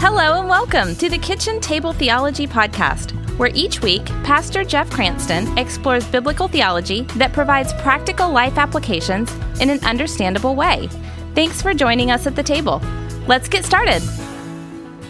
Hello and welcome to the Kitchen Table Theology Podcast, where each week Pastor Jeff Cranston explores biblical theology that provides practical life applications in an understandable way. Thanks for joining us at the table. Let's get started.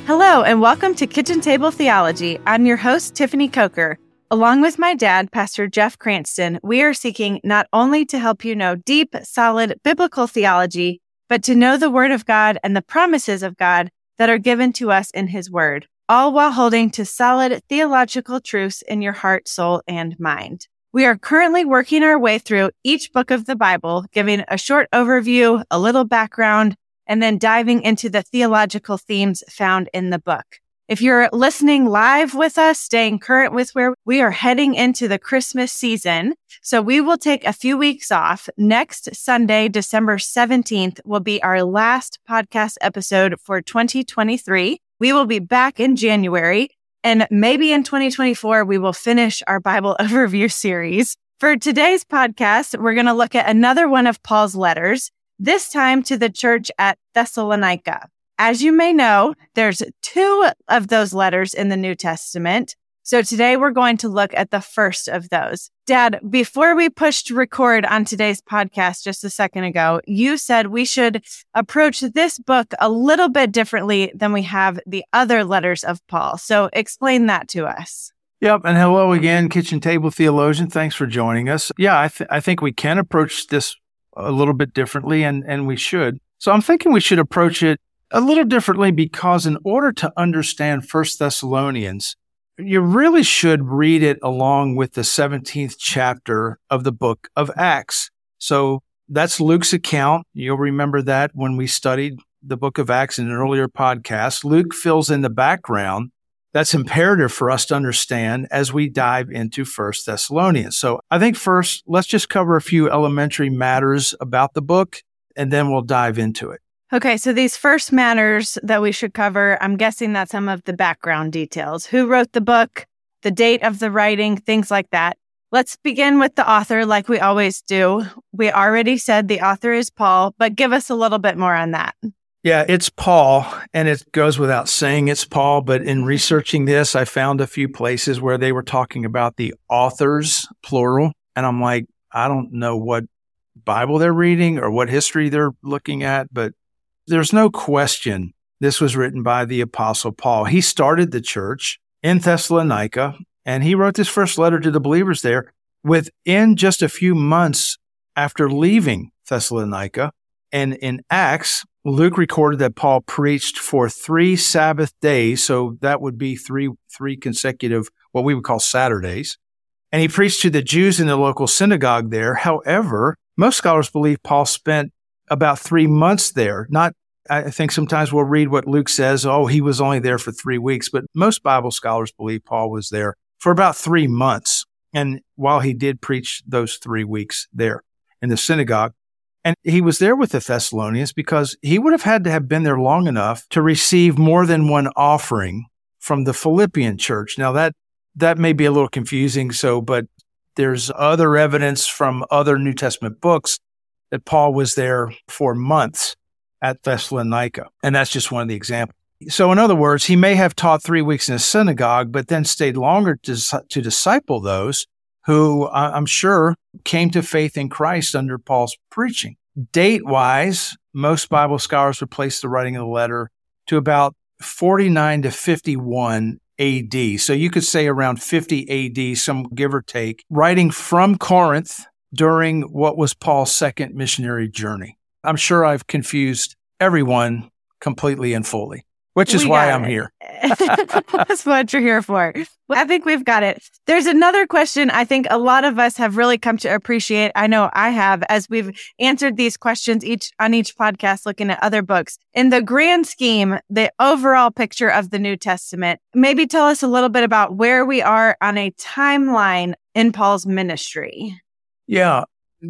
Hello and welcome to Kitchen Table Theology. I'm your host, Tiffany Coker. Along with my dad, Pastor Jeff Cranston, we are seeking not only to help you know deep, solid biblical theology, but to know the Word of God and the promises of God that are given to us in His Word, all while holding to solid theological truths in your heart, soul, and mind. We are currently working our way through each book of the Bible, giving a short overview, a little background, and then diving into the theological themes found in the book. If you're listening live with us, staying current with where we are heading into the Christmas season. So we will take a few weeks off. Next Sunday, December 17th will be our last podcast episode for 2023. We will be back in January and maybe in 2024, we will finish our Bible overview series. For today's podcast, we're going to look at another one of Paul's letters, this time to the church at Thessalonica. As you may know, there's two of those letters in the New Testament. So today we're going to look at the first of those. Dad, before we pushed record on today's podcast just a second ago, you said we should approach this book a little bit differently than we have the other letters of Paul. So explain that to us. Yep. And hello again, Kitchen Table Theologian. Thanks for joining us. Yeah, I, th- I think we can approach this a little bit differently and, and we should. So I'm thinking we should approach it a little differently because in order to understand First Thessalonians, you really should read it along with the 17th chapter of the book of Acts. So that's Luke's account. You'll remember that when we studied the book of Acts in an earlier podcast. Luke fills in the background that's imperative for us to understand as we dive into First Thessalonians. So I think first, let's just cover a few elementary matters about the book and then we'll dive into it. Okay, so these first matters that we should cover, I'm guessing that some of the background details. Who wrote the book, the date of the writing, things like that. Let's begin with the author like we always do. We already said the author is Paul, but give us a little bit more on that. Yeah, it's Paul, and it goes without saying it's Paul, but in researching this, I found a few places where they were talking about the authors, plural, and I'm like, I don't know what Bible they're reading or what history they're looking at, but there's no question this was written by the apostle Paul. He started the church in Thessalonica and he wrote this first letter to the believers there within just a few months after leaving Thessalonica. And in Acts, Luke recorded that Paul preached for three Sabbath days. So that would be three, three consecutive, what we would call Saturdays. And he preached to the Jews in the local synagogue there. However, most scholars believe Paul spent about three months there. Not, I think sometimes we'll read what Luke says, oh, he was only there for three weeks, but most Bible scholars believe Paul was there for about three months. And while he did preach those three weeks there in the synagogue, and he was there with the Thessalonians because he would have had to have been there long enough to receive more than one offering from the Philippian church. Now that, that may be a little confusing. So, but there's other evidence from other New Testament books that Paul was there for months at Thessalonica. And that's just one of the examples. So, in other words, he may have taught three weeks in a synagogue, but then stayed longer to, to disciple those who I'm sure came to faith in Christ under Paul's preaching. Date wise, most Bible scholars would place the writing of the letter to about 49 to 51 AD. So you could say around 50 AD, some give or take, writing from Corinth during what was Paul's second missionary journey. I'm sure I've confused everyone completely and fully, which is why I'm it. here. That's what you're here for. I think we've got it. There's another question I think a lot of us have really come to appreciate. I know I have as we've answered these questions each on each podcast, looking at other books. In the grand scheme, the overall picture of the New Testament, maybe tell us a little bit about where we are on a timeline in Paul's ministry. Yeah,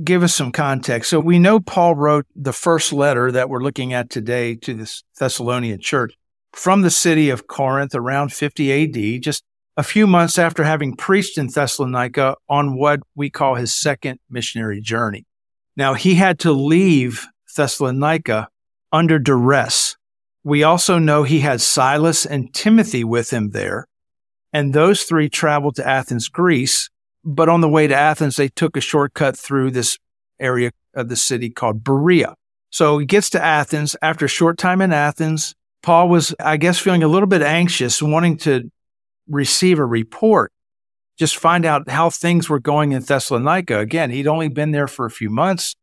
give us some context. So we know Paul wrote the first letter that we're looking at today to the Thessalonian church from the city of Corinth around 50 AD, just a few months after having preached in Thessalonica on what we call his second missionary journey. Now he had to leave Thessalonica under duress. We also know he had Silas and Timothy with him there. And those three traveled to Athens, Greece. But on the way to Athens, they took a shortcut through this area of the city called Berea. So he gets to Athens. After a short time in Athens, Paul was, I guess, feeling a little bit anxious, wanting to receive a report, just find out how things were going in Thessalonica. Again, he'd only been there for a few months.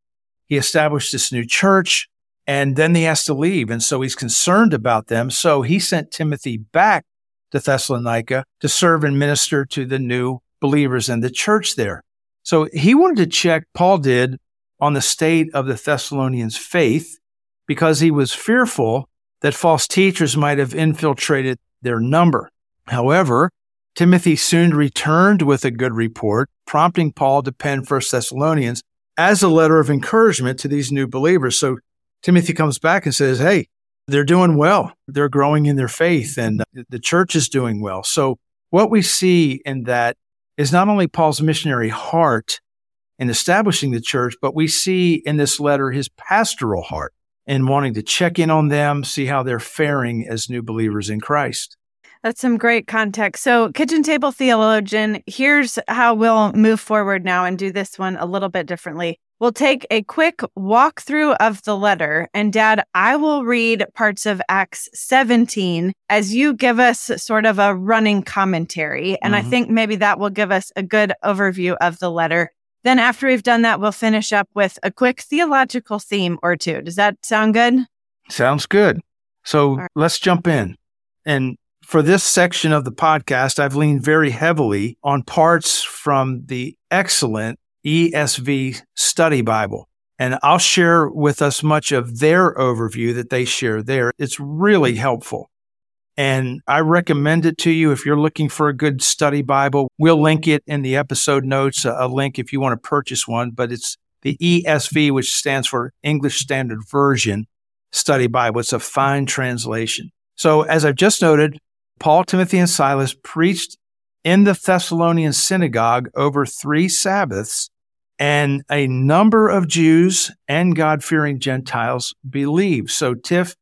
He established this new church and then he has to leave. And so he's concerned about them. So he sent Timothy back to Thessalonica to serve and minister to the new believers in the church there. So he wanted to check, Paul did, on the state of the Thessalonians' faith because he was fearful that false teachers might have infiltrated their number. However, Timothy soon returned with a good report, prompting Paul to pen 1 Thessalonians as a letter of encouragement to these new believers. So Timothy comes back and says, Hey, they're doing well. They're growing in their faith and the church is doing well. So what we see in that is not only Paul's missionary heart in establishing the church, but we see in this letter his pastoral heart in wanting to check in on them, see how they're faring as new believers in Christ. That's some great context. So, kitchen table theologian, here's how we'll move forward now and do this one a little bit differently. We'll take a quick walkthrough of the letter. And Dad, I will read parts of Acts 17 as you give us sort of a running commentary. And mm-hmm. I think maybe that will give us a good overview of the letter. Then, after we've done that, we'll finish up with a quick theological theme or two. Does that sound good? Sounds good. So right. let's jump in. And for this section of the podcast, I've leaned very heavily on parts from the excellent ESV Study Bible. And I'll share with us much of their overview that they share there. It's really helpful. And I recommend it to you if you're looking for a good study Bible. We'll link it in the episode notes, uh, a link if you want to purchase one, but it's the ESV, which stands for English Standard Version Study Bible. It's a fine translation. So as I've just noted, Paul, Timothy, and Silas preached in the Thessalonian synagogue over three Sabbaths, and a number of Jews and God fearing Gentiles believed. So, Tiff,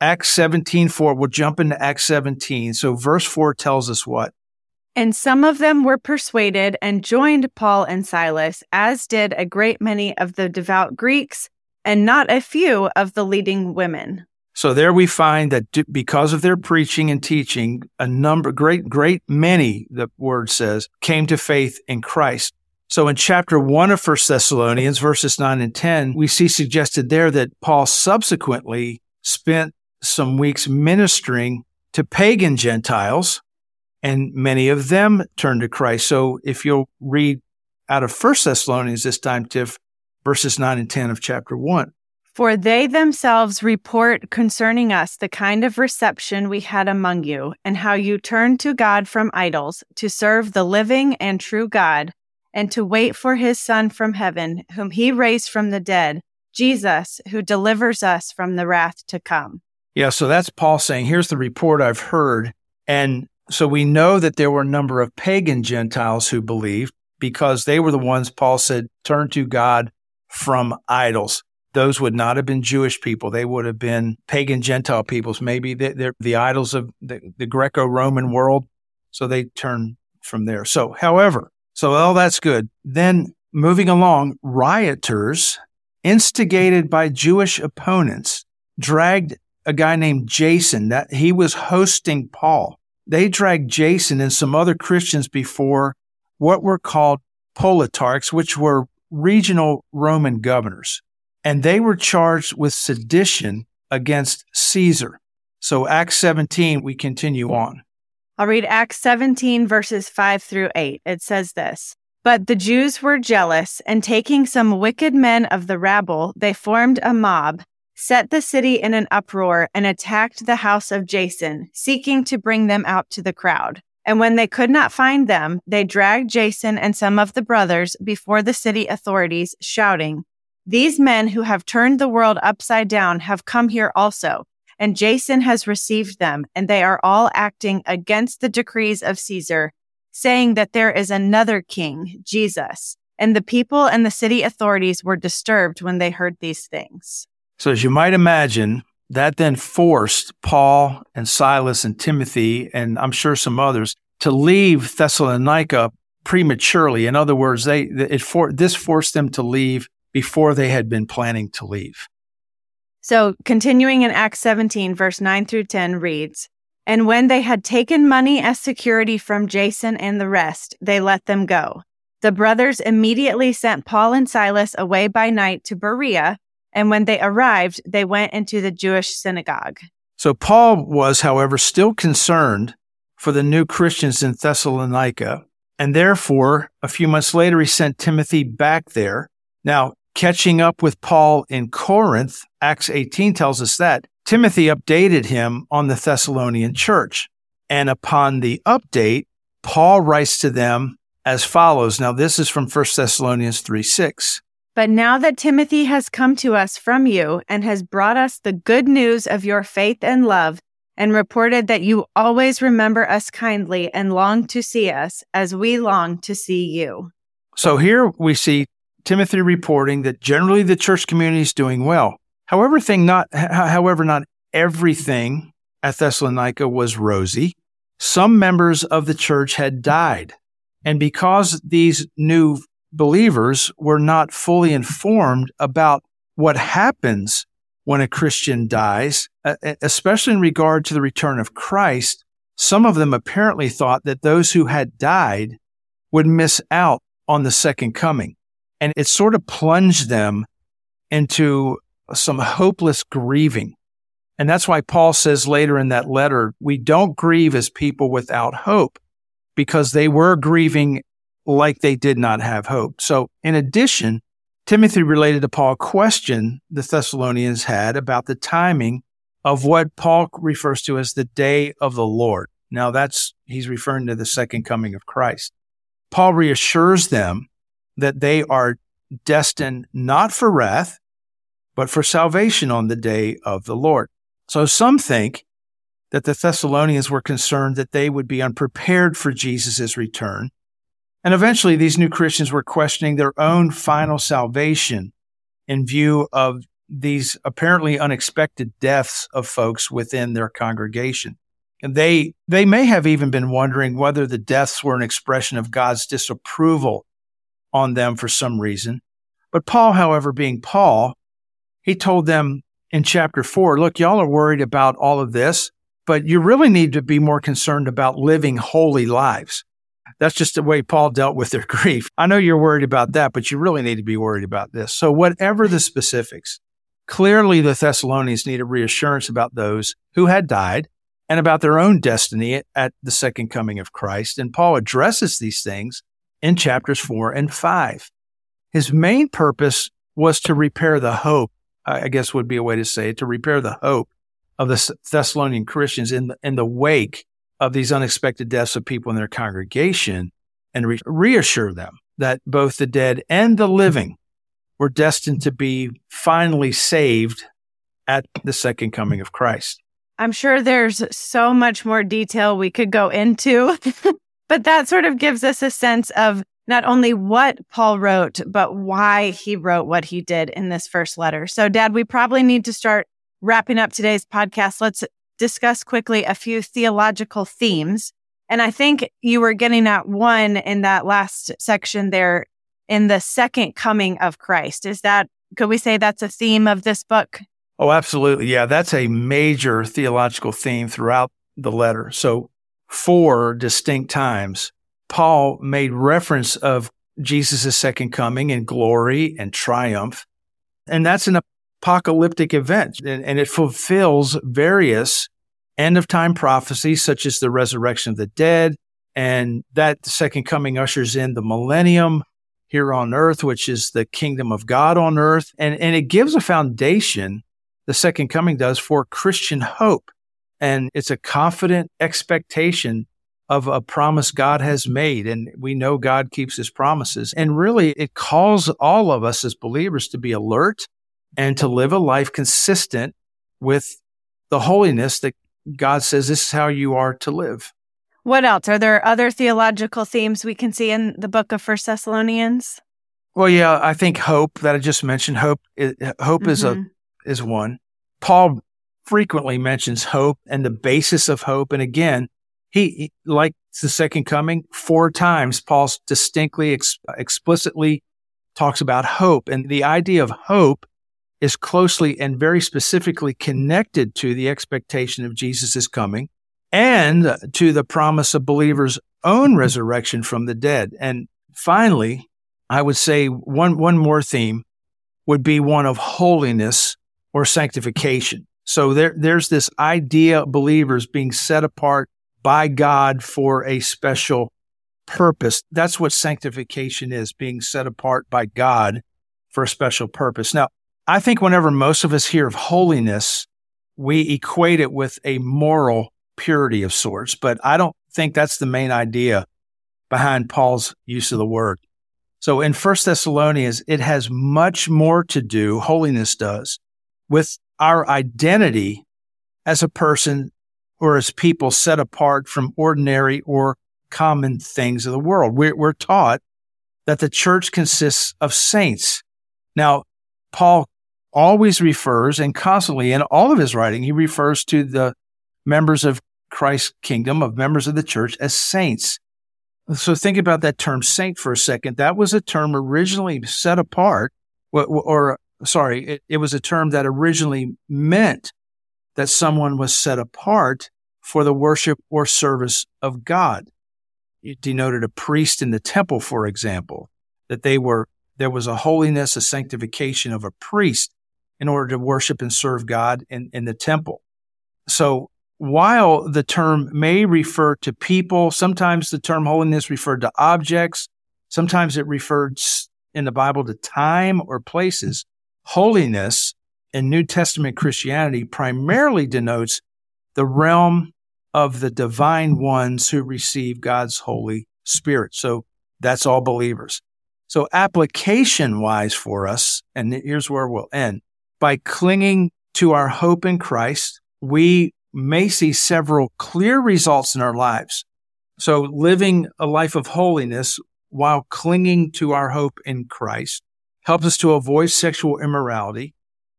Acts 17 4, we'll jump into Acts 17. So, verse 4 tells us what? And some of them were persuaded and joined Paul and Silas, as did a great many of the devout Greeks, and not a few of the leading women. So there we find that because of their preaching and teaching, a number, great, great many, the word says, came to faith in Christ. So in chapter one of First Thessalonians, verses nine and 10, we see suggested there that Paul subsequently spent some weeks ministering to pagan Gentiles and many of them turned to Christ. So if you'll read out of First Thessalonians this time, Tiff, verses nine and 10 of chapter one. For they themselves report concerning us the kind of reception we had among you, and how you turned to God from idols to serve the living and true God, and to wait for his Son from heaven, whom he raised from the dead, Jesus, who delivers us from the wrath to come. Yeah, so that's Paul saying, here's the report I've heard. And so we know that there were a number of pagan Gentiles who believed because they were the ones Paul said, turn to God from idols those would not have been Jewish people. They would have been pagan Gentile peoples. Maybe they're, the idols of the, the Greco Roman world. So they turn from there. So, however, so all that's good. Then moving along, rioters instigated by Jewish opponents dragged a guy named Jason that he was hosting Paul. They dragged Jason and some other Christians before what were called politarchs, which were regional Roman governors and they were charged with sedition against Caesar. So, Acts 17, we continue on. I'll read Acts 17, verses 5 through 8. It says this But the Jews were jealous, and taking some wicked men of the rabble, they formed a mob, set the city in an uproar, and attacked the house of Jason, seeking to bring them out to the crowd. And when they could not find them, they dragged Jason and some of the brothers before the city authorities, shouting, these men who have turned the world upside down have come here also, and Jason has received them, and they are all acting against the decrees of Caesar, saying that there is another king, Jesus. And the people and the city authorities were disturbed when they heard these things. So, as you might imagine, that then forced Paul and Silas and Timothy, and I'm sure some others, to leave Thessalonica prematurely. In other words, they it for, this forced them to leave before they had been planning to leave. So, continuing in Acts 17, verse 9 through 10 reads, And when they had taken money as security from Jason and the rest, they let them go. The brothers immediately sent Paul and Silas away by night to Berea, and when they arrived, they went into the Jewish synagogue. So, Paul was, however, still concerned for the new Christians in Thessalonica, and therefore, a few months later, he sent Timothy back there. Now, catching up with Paul in Corinth, Acts 18 tells us that Timothy updated him on the Thessalonian church. And upon the update, Paul writes to them as follows. Now, this is from 1 Thessalonians 3 6. But now that Timothy has come to us from you and has brought us the good news of your faith and love, and reported that you always remember us kindly and long to see us as we long to see you. So here we see Timothy reporting that generally the church community is doing well. However, thing not, however, not everything at Thessalonica was rosy. Some members of the church had died. And because these new believers were not fully informed about what happens when a Christian dies, especially in regard to the return of Christ, some of them apparently thought that those who had died would miss out on the second coming. And it sort of plunged them into some hopeless grieving. And that's why Paul says later in that letter, we don't grieve as people without hope because they were grieving like they did not have hope. So in addition, Timothy related to Paul a question the Thessalonians had about the timing of what Paul refers to as the day of the Lord. Now that's, he's referring to the second coming of Christ. Paul reassures them that they are destined not for wrath, but for salvation on the day of the Lord. So some think that the Thessalonians were concerned that they would be unprepared for Jesus' return. And eventually these new Christians were questioning their own final salvation in view of these apparently unexpected deaths of folks within their congregation. And they, they may have even been wondering whether the deaths were an expression of God's disapproval on them for some reason. But Paul, however, being Paul, he told them in chapter four, look, y'all are worried about all of this, but you really need to be more concerned about living holy lives. That's just the way Paul dealt with their grief. I know you're worried about that, but you really need to be worried about this. So whatever the specifics, clearly the Thessalonians needed reassurance about those who had died and about their own destiny at the second coming of Christ. And Paul addresses these things in chapters four and five. His main purpose was to repair the hope, I guess would be a way to say it, to repair the hope of the Thessalonian Christians in the, in the wake of these unexpected deaths of people in their congregation and re- reassure them that both the dead and the living were destined to be finally saved at the second coming of Christ. I'm sure there's so much more detail we could go into, but that sort of gives us a sense of not only what Paul wrote, but why he wrote what he did in this first letter. So, Dad, we probably need to start wrapping up today's podcast. Let's discuss quickly a few theological themes. And I think you were getting at one in that last section there in the second coming of Christ. Is that, could we say that's a theme of this book? Oh, absolutely. Yeah, that's a major theological theme throughout the letter. So, four distinct times, Paul made reference of Jesus' second coming and glory and triumph. And that's an apocalyptic event and, and it fulfills various end of time prophecies, such as the resurrection of the dead. And that second coming ushers in the millennium here on earth, which is the kingdom of God on earth. And, and it gives a foundation, the second coming does, for Christian hope. And it's a confident expectation of a promise God has made. And we know God keeps his promises. And really, it calls all of us as believers to be alert and to live a life consistent with the holiness that God says this is how you are to live. What else? Are there other theological themes we can see in the book of First Thessalonians? Well, yeah, I think hope that I just mentioned. Hope, hope mm-hmm. is a mm-hmm. is one. Paul frequently mentions hope and the basis of hope. And again, he, like the second coming, four times Paul distinctly, ex- explicitly talks about hope. And the idea of hope is closely and very specifically connected to the expectation of Jesus' coming and to the promise of believers' own resurrection from the dead. And finally, I would say one, one more theme would be one of holiness or sanctification. So there, there's this idea of believers being set apart by God for a special purpose. That's what sanctification is, being set apart by God for a special purpose. Now, I think whenever most of us hear of holiness, we equate it with a moral purity of sorts, but I don't think that's the main idea behind Paul's use of the word. So in First Thessalonians, it has much more to do, holiness does, with our identity as a person or as people set apart from ordinary or common things of the world. We're, we're taught that the church consists of saints. Now, Paul always refers and constantly in all of his writing, he refers to the members of Christ's kingdom, of members of the church as saints. So think about that term saint for a second. That was a term originally set apart, or, or sorry, it, it was a term that originally meant that someone was set apart for the worship or service of God. It denoted a priest in the temple, for example, that they were, there was a holiness, a sanctification of a priest in order to worship and serve God in, in the temple. So while the term may refer to people, sometimes the term holiness referred to objects, sometimes it referred in the Bible to time or places. Holiness in New Testament Christianity primarily denotes the realm of the divine ones who receive God's Holy Spirit. So that's all believers. So application wise for us, and here's where we'll end by clinging to our hope in Christ, we may see several clear results in our lives. So living a life of holiness while clinging to our hope in Christ helps us to avoid sexual immorality,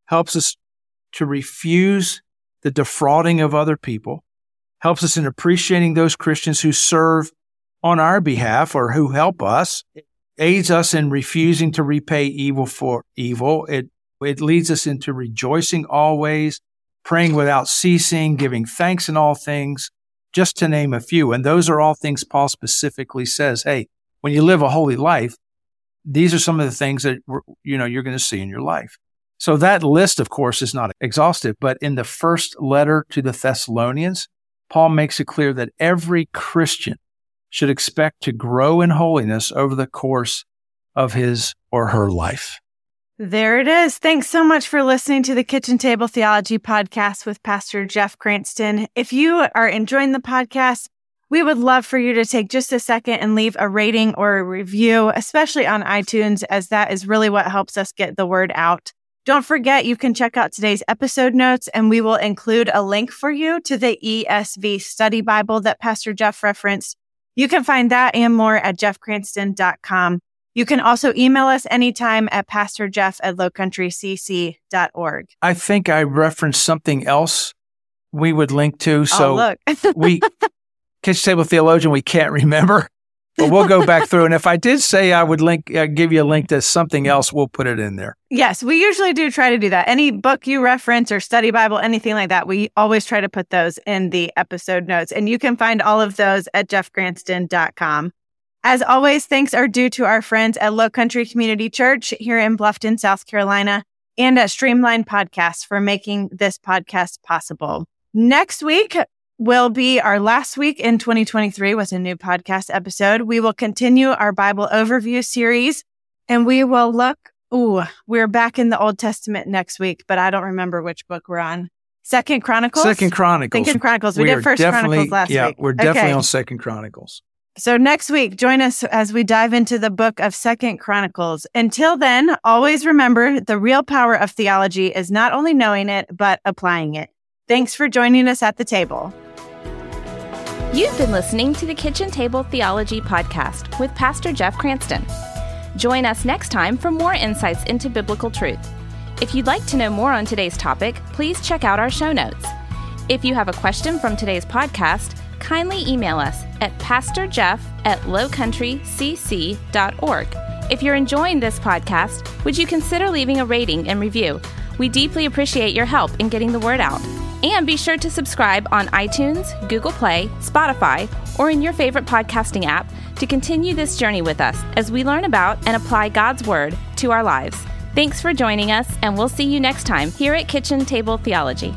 helps us to refuse the defrauding of other people, helps us in appreciating those Christians who serve on our behalf or who help us, it aids us in refusing to repay evil for evil. It it leads us into rejoicing always, praying without ceasing, giving thanks in all things, just to name a few. And those are all things Paul specifically says, hey, when you live a holy life, these are some of the things that you know you're going to see in your life. So that list, of course, is not exhaustive, but in the first letter to the Thessalonians, Paul makes it clear that every Christian should expect to grow in holiness over the course of his or her life. There it is. Thanks so much for listening to the Kitchen Table Theology podcast with Pastor Jeff Cranston. If you are enjoying the podcast, we would love for you to take just a second and leave a rating or a review, especially on iTunes, as that is really what helps us get the word out. Don't forget, you can check out today's episode notes and we will include a link for you to the ESV study Bible that Pastor Jeff referenced. You can find that and more at jeffcranston.com. You can also email us anytime at pastorjeff at lowcountrycc.org. I think I referenced something else we would link to. Oh, so oh, we, Kitchen Table Theologian, we can't remember, but we'll go back through. And if I did say I would link, uh, give you a link to something else, we'll put it in there. Yes, we usually do try to do that. Any book you reference or study Bible, anything like that, we always try to put those in the episode notes. And you can find all of those at jeffcranston.com. As always, thanks are due to our friends at Low Country Community Church here in Bluffton, South Carolina, and at Streamline Podcasts for making this podcast possible. Next week will be our last week in 2023 with a new podcast episode. We will continue our Bible overview series and we will look. Ooh, we're back in the Old Testament next week, but I don't remember which book we're on. Second Chronicles. Second Chronicles. Second Chronicles. We, we did First Chronicles last yeah, week. Yeah, we're definitely okay. on Second Chronicles. So next week, join us as we dive into the book of Second Chronicles. Until then, always remember the real power of theology is not only knowing it, but applying it. Thanks for joining us at the table. You've been listening to the Kitchen Table Theology Podcast with Pastor Jeff Cranston. Join us next time for more insights into biblical truth. If you'd like to know more on today's topic, please check out our show notes. If you have a question from today's podcast, kindly email us at pastorjeff at lowcountrycc.org. If you're enjoying this podcast, would you consider leaving a rating and review? We deeply appreciate your help in getting the word out. And be sure to subscribe on iTunes, Google Play, Spotify, or in your favorite podcasting app to continue this journey with us as we learn about and apply God's Word to our lives. Thanks for joining us, and we'll see you next time here at Kitchen Table Theology.